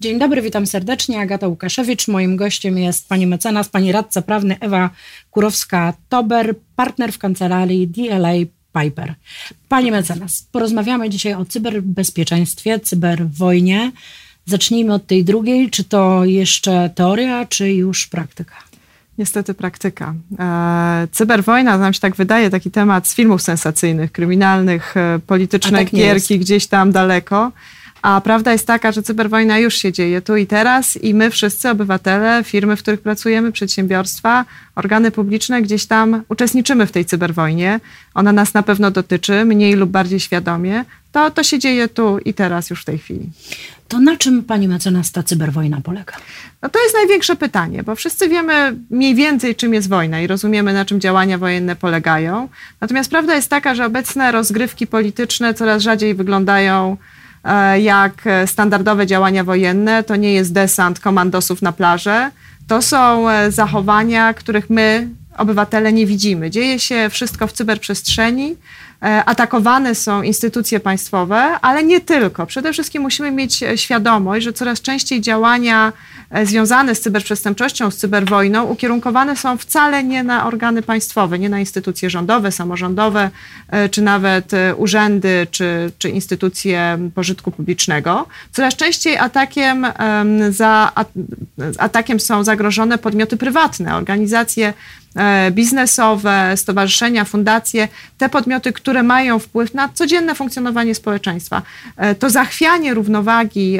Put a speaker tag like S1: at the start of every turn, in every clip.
S1: Dzień dobry, witam serdecznie. Agata Łukaszewicz. Moim gościem jest pani mecenas, pani radca prawny Ewa Kurowska-Tober, partner w kancelarii DLA Piper. Pani mecenas, porozmawiamy dzisiaj o cyberbezpieczeństwie, cyberwojnie. Zacznijmy od tej drugiej. Czy to jeszcze teoria, czy już praktyka?
S2: Niestety praktyka. E, cyberwojna, nam się tak wydaje, taki temat z filmów sensacyjnych, kryminalnych, e, polityczne tak gierki gdzieś tam daleko. A prawda jest taka, że cyberwojna już się dzieje tu i teraz i my wszyscy, obywatele, firmy, w których pracujemy, przedsiębiorstwa, organy publiczne, gdzieś tam uczestniczymy w tej cyberwojnie. Ona nas na pewno dotyczy, mniej lub bardziej świadomie. To, to się dzieje tu i teraz już w tej chwili.
S1: To na czym pani mecenas ta cyberwojna polega?
S2: No to jest największe pytanie, bo wszyscy wiemy mniej więcej, czym jest wojna i rozumiemy, na czym działania wojenne polegają. Natomiast prawda jest taka, że obecne rozgrywki polityczne coraz rzadziej wyglądają jak standardowe działania wojenne. To nie jest desant komandosów na plażę. To są e, zachowania, których my, obywatele, nie widzimy. Dzieje się wszystko w cyberprzestrzeni. E, atakowane są instytucje państwowe, ale nie tylko. Przede wszystkim musimy mieć świadomość, że coraz częściej działania e, związane z cyberprzestępczością, z cyberwojną ukierunkowane są wcale nie na organy państwowe, nie na instytucje rządowe, samorządowe, e, czy nawet urzędy, czy, czy instytucje pożytku publicznego. Coraz częściej atakiem, za, atakiem są zagrożone podmioty prywatne, organizacje E, biznesowe, stowarzyszenia, fundacje, te podmioty, które mają wpływ na codzienne funkcjonowanie społeczeństwa. E, to zachwianie równowagi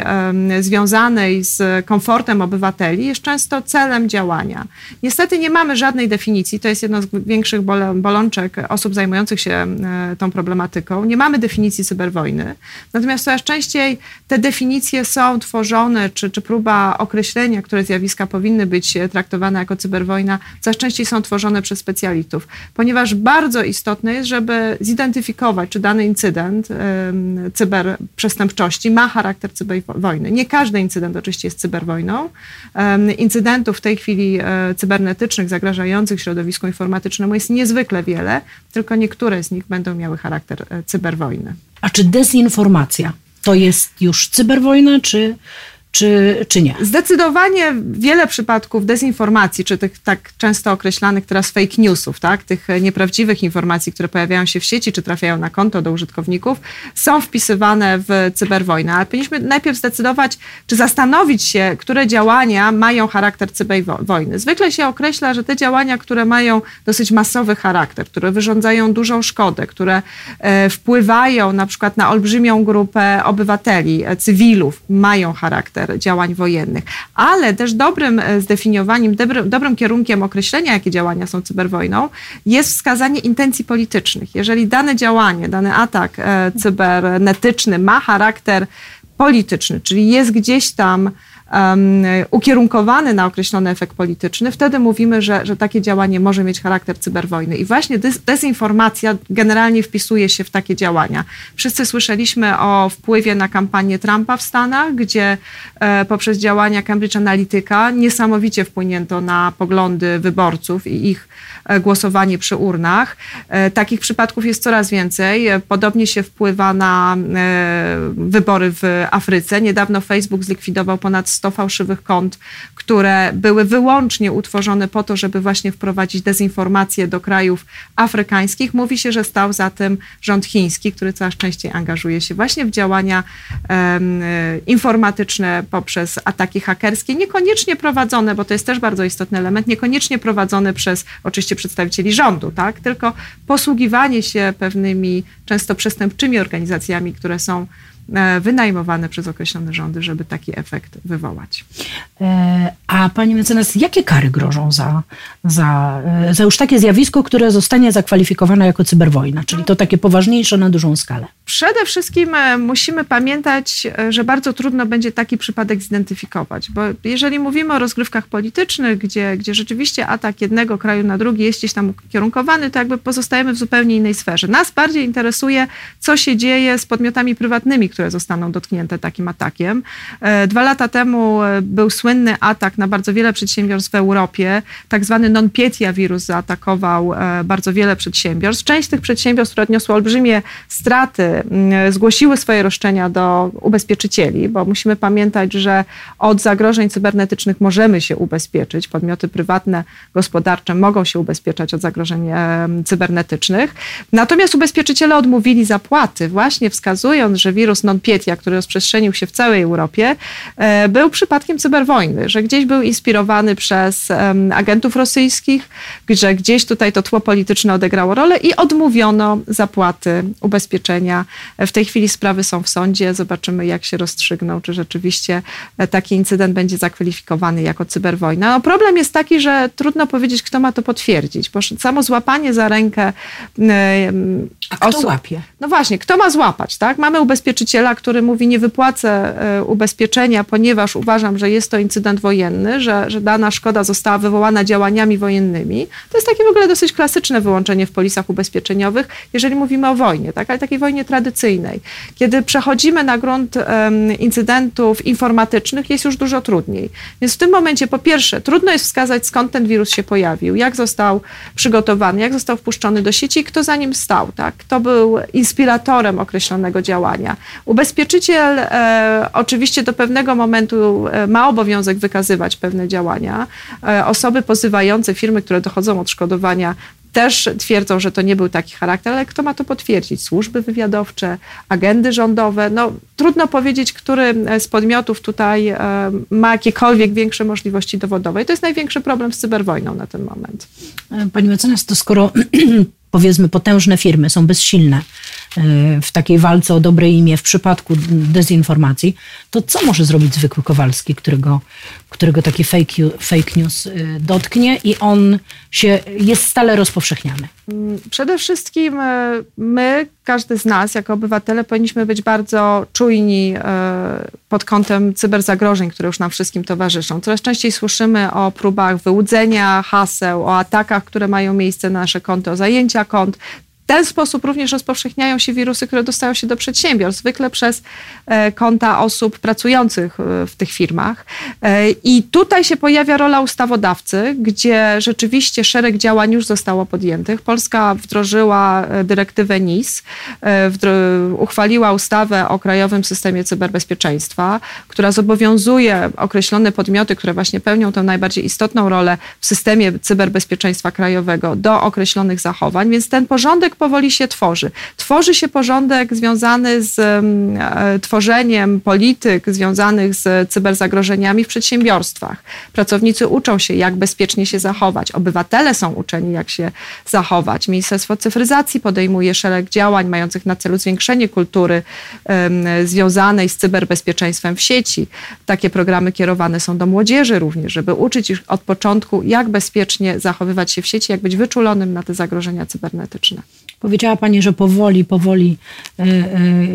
S2: związanej z komfortem obywateli jest często celem działania. Niestety nie mamy żadnej definicji, to jest jedno z większych bolączek osób zajmujących się e, tą problematyką. Nie mamy definicji cyberwojny, natomiast coraz częściej te definicje są tworzone, czy, czy próba określenia, które zjawiska powinny być traktowane jako cyberwojna, coraz częściej są tworzone przez specjalistów, ponieważ bardzo istotne jest, żeby zidentyfikować, czy dany incydent cyberprzestępczości ma charakter cyberwojny. Nie każdy incydent oczywiście jest cyberwojną. Incydentów w tej chwili e, cybernetycznych zagrażających środowisku informatycznemu jest niezwykle wiele, tylko niektóre z nich będą miały charakter e, cyberwojny.
S1: A czy dezinformacja to jest już cyberwojna, czy czy, czy nie?
S2: Zdecydowanie wiele przypadków dezinformacji, czy tych tak często określanych teraz fake newsów, tak, tych nieprawdziwych informacji, które pojawiają się w sieci, czy trafiają na konto do użytkowników, są wpisywane w cyberwojnę. Ale powinniśmy najpierw zdecydować, czy zastanowić się, które działania mają charakter cyberwojny. Zwykle się określa, że te działania, które mają dosyć masowy charakter, które wyrządzają dużą szkodę, które e, wpływają na przykład na olbrzymią grupę obywateli, e, cywilów, mają charakter charakter działań wojennych, ale też dobrym e, zdefiniowaniem, dobrym, kierunkiem określenia, jakie działania są cyberwojną, jest wskazanie intencji politycznych. Jeżeli dane działanie, dany atak e, cybernetyczny ma charakter polityczny, czyli jest gdzieś tam um, ukierunkowany na określony efekt polityczny, wtedy mówimy, że, że takie działanie może mieć charakter cyberwojny. I właśnie dezinformacja generalnie wpisuje się w takie działania. Wszyscy słyszeliśmy o wpływie na kampanię Trumpa w Stanach, gdzie e, poprzez działania Cambridge Analytica niesamowicie wpłynięto na poglądy wyborców i ich e, głosowanie przy urnach. E, takich przypadków jest coraz więcej. Podobnie się wpływa na e, wybory w Afryce. Niedawno Facebook zlikwidował ponad 100 fałszywych kont, które były wyłącznie utworzone po to, żeby właśnie wprowadzić dezinformację do krajów afrykańskich. Mówi się, że stał za tym rząd chiński, który coraz częściej angażuje się właśnie w działania um, informatyczne poprzez ataki hakerskie, niekoniecznie prowadzone, bo to jest też bardzo istotny element, niekoniecznie prowadzone przez oczywiście przedstawicieli rządu, tak? tylko posługiwanie się pewnymi często przestępczymi organizacjami, które są wynajmowane przez określone rządy, żeby taki efekt wywołać.
S1: E, a pani mecenas, jakie kary grożą za, za, e, za już takie zjawisko, które zostanie zakwalifikowane jako cyberwojna, czyli to takie poważniejsze na dużą skalę?
S2: Przede wszystkim musimy pamiętać, że bardzo trudno będzie taki przypadek zidentyfikować, bo jeżeli mówimy o rozgrywkach politycznych, gdzie, gdzie rzeczywiście atak jednego kraju na drugi jest gdzieś tam ukierunkowany, to jakby pozostajemy w zupełnie innej sferze. Nas bardziej interesuje, co się dzieje z podmiotami prywatnymi, które zostaną dotknięte takim atakiem. E, dwa lata temu e, był słynny atak na bardzo wiele przedsiębiorstw w Europie. Tak zwany non-pietia wirus zaatakował e, bardzo wiele przedsiębiorstw. Część tych przedsiębiorstw, które odniosły olbrzymie straty zgłosiły swoje roszczenia do ubezpieczycieli, bo musimy pamiętać, że od zagrożeń cybernetycznych możemy się ubezpieczyć. Podmioty prywatne, gospodarcze mogą się ubezpieczać od zagrożeń cybernetycznych. Natomiast ubezpieczyciele odmówili zapłaty, właśnie wskazując, że wirus non-pietia, który rozprzestrzenił się w całej Europie, e, był przypadkiem cyberwojny, że gdzieś był inspirowany przez agentów rosyjskich, że gdzieś tutaj to tło polityczne odegrało rolę i odmówiono zapłaty ubezpieczenia. W tej chwili sprawy są w sądzie. Zobaczymy, jak się rozstrzygną, czy rzeczywiście e, taki incydent będzie zakwalifikowany jako cyberwojna. No, problem jest taki, że trudno powiedzieć, kto ma to potwierdzić, bo samo złapanie za rękę
S1: A kto osób, łapie?
S2: No właśnie, kto ma złapać, tak? Mamy ubezpieczyciela, który mówi, nie wypłacę e, ubezpieczenia, ponieważ uważam, że jest to incydent wojenny, że, że dana szkoda została wywołana działaniami wojennymi. To jest takie w ogóle dosyć klasyczne wyłączenie w polisach ubezpieczeniowych, jeżeli mówimy o wojnie, tak? ale takiej wojnie tradycyjnej. Kiedy przechodzimy na grunt incydentów informatycznych, jest już dużo trudniej. Więc w tym momencie, po pierwsze, trudno jest wskazać, skąd ten wirus się pojawił, jak został przygotowany, jak został wpuszczony do sieci i kto za nim stał, tak? kto był inspiratorem określonego działania. Ubezpieczyciel e, oczywiście do pewnego momentu e, ma obowiązek wykazywać pewne działania. E, osoby pozywające firmy, które dochodzą odszkodowania, też twierdzą, że to nie był taki charakter, ale kto ma to potwierdzić? Służby wywiadowcze, agendy rządowe. No, trudno powiedzieć, który z podmiotów tutaj e, ma jakiekolwiek większe możliwości dowodowe. I to jest największy problem z cyberwojną na ten moment.
S1: Pani mecenas, to skoro powiedzmy potężne firmy są bezsilne e, w takiej walce o dobre imię w przypadku dezinformacji, to co może zrobić zwykły Kowalski, którego, którego taki fake, fake news e, dotknie i on się jest stale rozpowszechniany?
S2: Przede wszystkim e, my, każdy z nas, jako obywatele, powinniśmy być bardzo czujni pod kątem cyberzagrożeń, które już nam wszystkim towarzyszą. Coraz częściej słyszymy o próbach wyłudzenia haseł, o atakach, które mają miejsce na nasze konto, o zajęcia kont ten sposób również rozpowszechniają się wirusy, które dostają się do przedsiębiorstw, zwykle przez e, konta osób pracujących e, w tych firmach. E, I tutaj się pojawia rola ustawodawcy, gdzie rzeczywiście szereg działań już zostało podjętych. Polska wdrożyła dyrektywę NIS, uchwaliła ustawę o Krajowym Systemie Cyberbezpieczeństwa, która zobowiązuje określone podmioty, które właśnie pełnią tę najbardziej istotną rolę w systemie cyberbezpieczeństwa krajowego do określonych zachowań, więc ten porządek powoli się tworzy. Tworzy się porządek związany z e, tworzeniem polityk związanych z cyberzagrożeniami w przedsiębiorstwach. Pracownicy uczą się, jak bezpiecznie się zachować. Obywatele są uczeni, jak się zachować. Ministerstwo Cyfryzacji podejmuje szereg działań mających na celu zwiększenie kultury związanej z cyberbezpieczeństwem w sieci. Takie programy kierowane są do młodzieży również, żeby uczyć ich od początku, jak bezpiecznie zachowywać się w sieci, jak być wyczulonym na te zagrożenia cybernetyczne.
S1: Powiedziała Pani, że powoli, powoli e, e,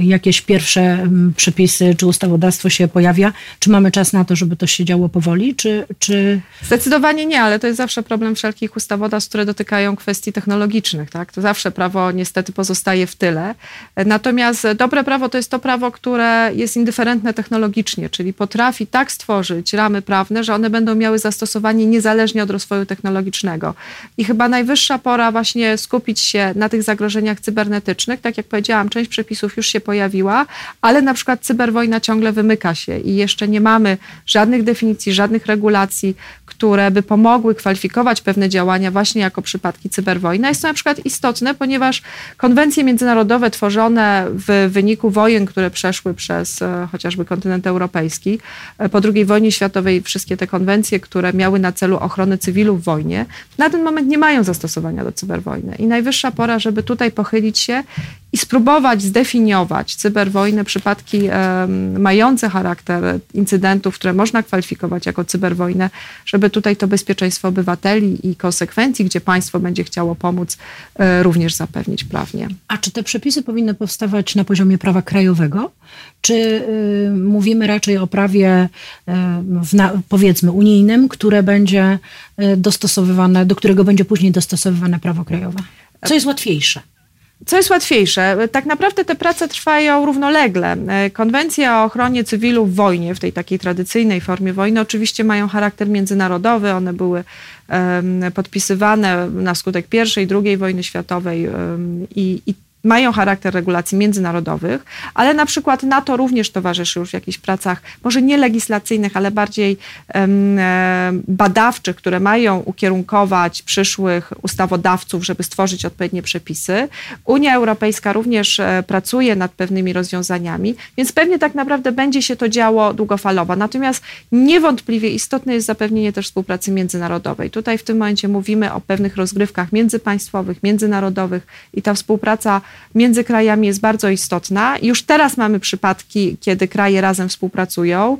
S1: jakieś pierwsze przepisy czy ustawodawstwo się pojawia. Czy mamy czas na to, żeby to się działo powoli? Czy, czy...
S2: Zdecydowanie nie, ale to jest zawsze problem wszelkich ustawodawstw, które dotykają kwestii technologicznych. Tak? To zawsze prawo niestety pozostaje w tyle. Natomiast dobre prawo to jest to prawo, które jest indyferentne technologicznie, czyli potrafi tak stworzyć ramy prawne, że one będą miały zastosowanie niezależnie od rozwoju technologicznego. I chyba najwyższa pora właśnie skupić się na tych zagrożeniach cybernetycznych. Tak jak powiedziałam, część przepisów już się pojawiła, ale na przykład cyberwojna ciągle wymyka się i jeszcze nie mamy żadnych definicji, żadnych regulacji, które by pomogły kwalifikować pewne działania właśnie jako przypadki cyberwojny. Jest to na przykład istotne, ponieważ konwencje międzynarodowe tworzone w wyniku wojen, które przeszły przez e, chociażby kontynent europejski, e, po II wojnie światowej wszystkie te konwencje, które miały na celu ochronę cywilów w wojnie, na ten moment nie mają zastosowania do cyberwojny. I najwyższa pora, żeby tutaj pochylić się i spróbować zdefiniować cyberwojnę, przypadki mające charakter incydentów, które można kwalifikować jako cyberwojnę, żeby tutaj to bezpieczeństwo obywateli i konsekwencji, gdzie państwo będzie chciało pomóc, e, również zapewnić prawnie.
S1: A czy te przepisy powinny powstawać na poziomie prawa krajowego? Czy y, mówimy raczej o prawie y, powiedzmy unijnym, które będzie y, dostosowywane, do którego będzie później dostosowywane prawo krajowe? Co jest łatwiejsze?
S2: Co jest łatwiejsze? Tak naprawdę te prace trwają równolegle. Konwencje o ochronie cywilów w wojnie, w tej takiej tradycyjnej formie wojny, oczywiście mają charakter międzynarodowy. One były podpisywane na skutek I i II wojny światowej i, i mają charakter regulacji międzynarodowych, ale na przykład NATO również towarzyszy już w jakichś pracach, może nie legislacyjnych, ale bardziej um, badawczych, które mają ukierunkować przyszłych ustawodawców, żeby stworzyć odpowiednie przepisy. Unia Europejska również e, pracuje nad pewnymi rozwiązaniami, więc pewnie tak naprawdę będzie się to działo długofalowo. Natomiast niewątpliwie istotne jest zapewnienie też współpracy międzynarodowej. Tutaj w tym momencie mówimy o pewnych rozgrywkach międzypaństwowych, międzynarodowych i ta współpraca między krajami jest bardzo istotna. Już teraz mamy przypadki, kiedy kraje razem współpracują.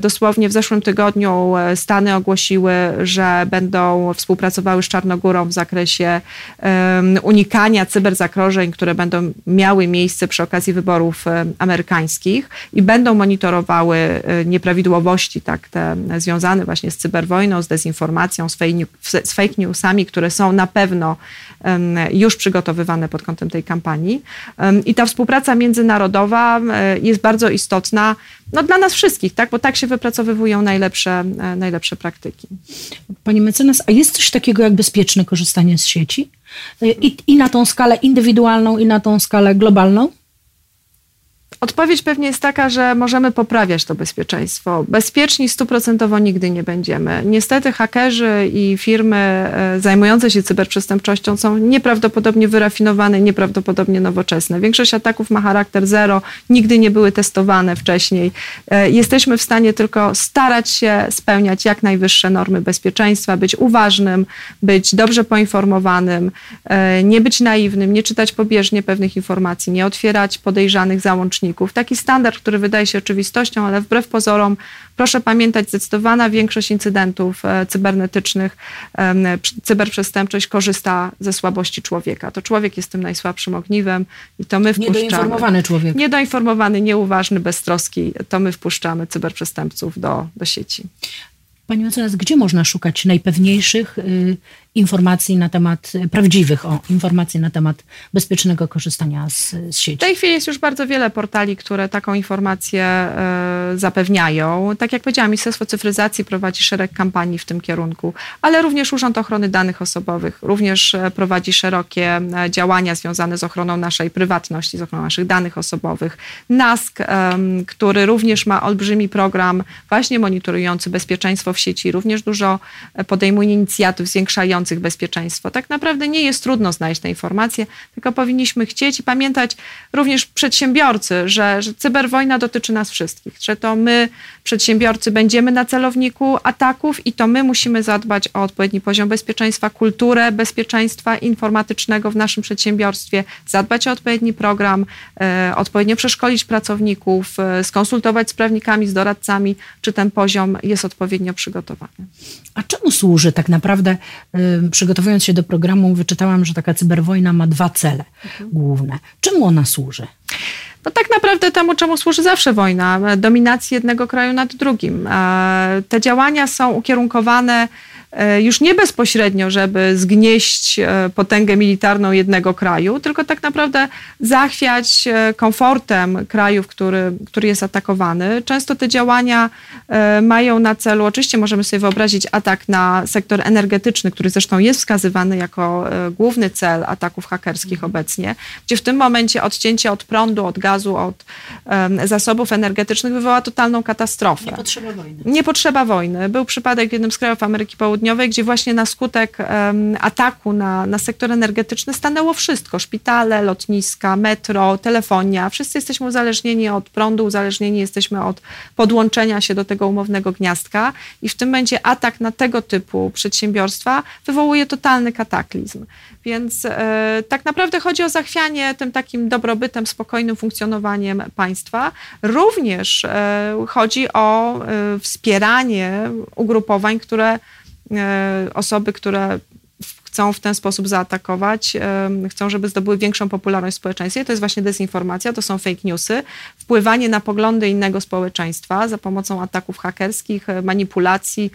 S2: Dosłownie w zeszłym tygodniu e, Stany ogłosiły, że będą współpracowały z Czarnogórą w zakresie unikania cyberzagrożeń, które będą miały miejsce przy okazji wyborów amerykańskich i będą monitorowały e, nieprawidłowości tak, te związane właśnie z cyberwojną, z dezinformacją, z fake newsami, które są na pewno już przygotowywane pod kątem tej kampanii. I ta współpraca międzynarodowa jest bardzo istotna no, dla nas wszystkich, tak? bo tak się wypracowywują najlepsze, e, najlepsze praktyki.
S1: Pani mecenas, a jest coś takiego jak bezpieczne korzystanie z sieci? I, I na tą skalę indywidualną, i na tą skalę globalną?
S2: Odpowiedź pewnie jest taka, że możemy poprawiać to bezpieczeństwo. Bezpieczni stuprocentowo nigdy nie będziemy. Niestety hakerzy i firmy e, zajmujące się cyberprzestępczością są nieprawdopodobnie wyrafinowane, nieprawdopodobnie nowoczesne. Większość ataków ma charakter zero, nigdy nie były testowane wcześniej. E, jesteśmy w stanie tylko starać się spełniać jak najwyższe normy bezpieczeństwa, być uważnym, być dobrze poinformowanym, e, nie być naiwnym, nie czytać pobieżnie pewnych informacji, nie otwierać podejrzanych załączników Taki standard, który wydaje się oczywistością, ale wbrew pozorom, proszę pamiętać, zdecydowana większość incydentów e, cybernetycznych, cyberprzestępczość korzysta ze słabości człowieka. To człowiek jest tym najsłabszym ogniwem i to my wpuszczamy.
S1: Niedoinformowany człowiek.
S2: Niedoinformowany, nieuważny, beztroski, to my wpuszczamy cyberprzestępców do, do sieci.
S1: Pani mecenas, gdzie można szukać najpewniejszych y, informacji na temat, prawdziwych o, informacji na temat bezpiecznego korzystania z, z sieci?
S2: W tej chwili jest już bardzo wiele portali, które taką informację y, zapewniają. Tak jak powiedziałam, Ministerstwo Cyfryzacji prowadzi szereg kampanii w tym kierunku, ale również Urząd Ochrony Danych Osobowych również e, prowadzi szerokie e, działania związane z ochroną naszej prywatności, z ochroną naszych danych osobowych. NASK, y, który również ma olbrzymi program właśnie monitorujący bezpieczeństwo w sieci również dużo podejmuje inicjatyw zwiększających bezpieczeństwo. Tak naprawdę nie jest trudno znaleźć te informacje, tylko powinniśmy chcieć i pamiętać również przedsiębiorcy, że, że cyberwojna dotyczy nas wszystkich, że to my, przedsiębiorcy, będziemy na celowniku ataków i to my musimy zadbać o odpowiedni poziom bezpieczeństwa, kulturę bezpieczeństwa informatycznego w naszym przedsiębiorstwie, zadbać o odpowiedni program, e, odpowiednio przeszkolić pracowników, e, skonsultować z prawnikami, z doradcami, czy ten poziom jest odpowiednio przygotowany.
S1: A czemu służy tak naprawdę, y, przygotowując się do programu, wyczytałam, że taka cyberwojna ma dwa cele mhm. główne. Czemu ona służy?
S2: No tak naprawdę temu, czemu służy zawsze wojna, dominacji jednego kraju nad drugim. Te działania są ukierunkowane E, już nie bezpośrednio, żeby zgnieść e, potęgę militarną jednego kraju, tylko tak naprawdę zachwiać e, komfortem kraju, który, który jest atakowany. Często te działania mają na celu, oczywiście możemy sobie wyobrazić atak na sektor energetyczny, który zresztą jest wskazywany jako główny cel ataków hakerskich mhm. obecnie, gdzie w tym momencie odcięcie od prądu, od gazu, od zasobów energetycznych wywoła totalną katastrofę.
S1: Nie potrzeba wojny.
S2: Nie potrzeba wojny. Był przypadek w jednym z krajów Ameryki Południowej, gdzie właśnie na skutek ataku na, na sektor energetyczny stanęło wszystko. Szpitale, lotniska, metro, telefonia. Wszyscy jesteśmy uzależnieni od prądu, uzależnieni jesteśmy od podłączenia się do tego umownego gniazdka i w tym momencie atak na tego typu przedsiębiorstwa wywołuje totalny kataklizm. Więc e, tak naprawdę chodzi o zachwianie tym takim dobrobytem, spokojnym funkcjonowaniem państwa. Również e, chodzi o e, wspieranie ugrupowań, które osoby, które chcą w ten sposób zaatakować, e, chcą, żeby zdobyły większą popularność w społeczeństwie. To jest właśnie dezinformacja, to są fake newsy, wpływanie na poglądy innego społeczeństwa za pomocą ataków hakerskich, e, manipulacji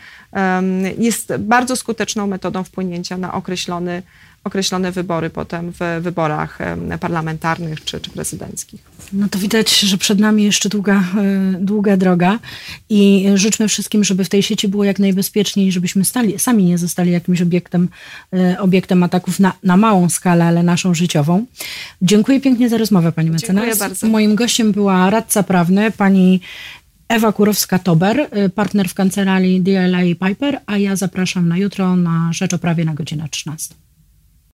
S2: jest bardzo skuteczną metodą wpłynięcia na określony określone wybory potem w wyborach parlamentarnych czy, czy prezydenckich.
S1: No to widać, że przed nami jeszcze długa, e, długa droga i życzmy wszystkim, żeby w tej sieci było jak najbezpieczniej, żebyśmy stali, sami nie zostali jakimś obiektem, e, obiektem ataków na, na małą skalę, ale naszą życiową. Dziękuję pięknie za rozmowę Pani mecenas.
S2: Dziękuję bardzo.
S1: Moim gościem była radca prawny Pani Ewa Kurowska-Tober, e, partner w kancelarii DLA Piper, a ja zapraszam na jutro na Rzecz o Prawie na godzinę 13.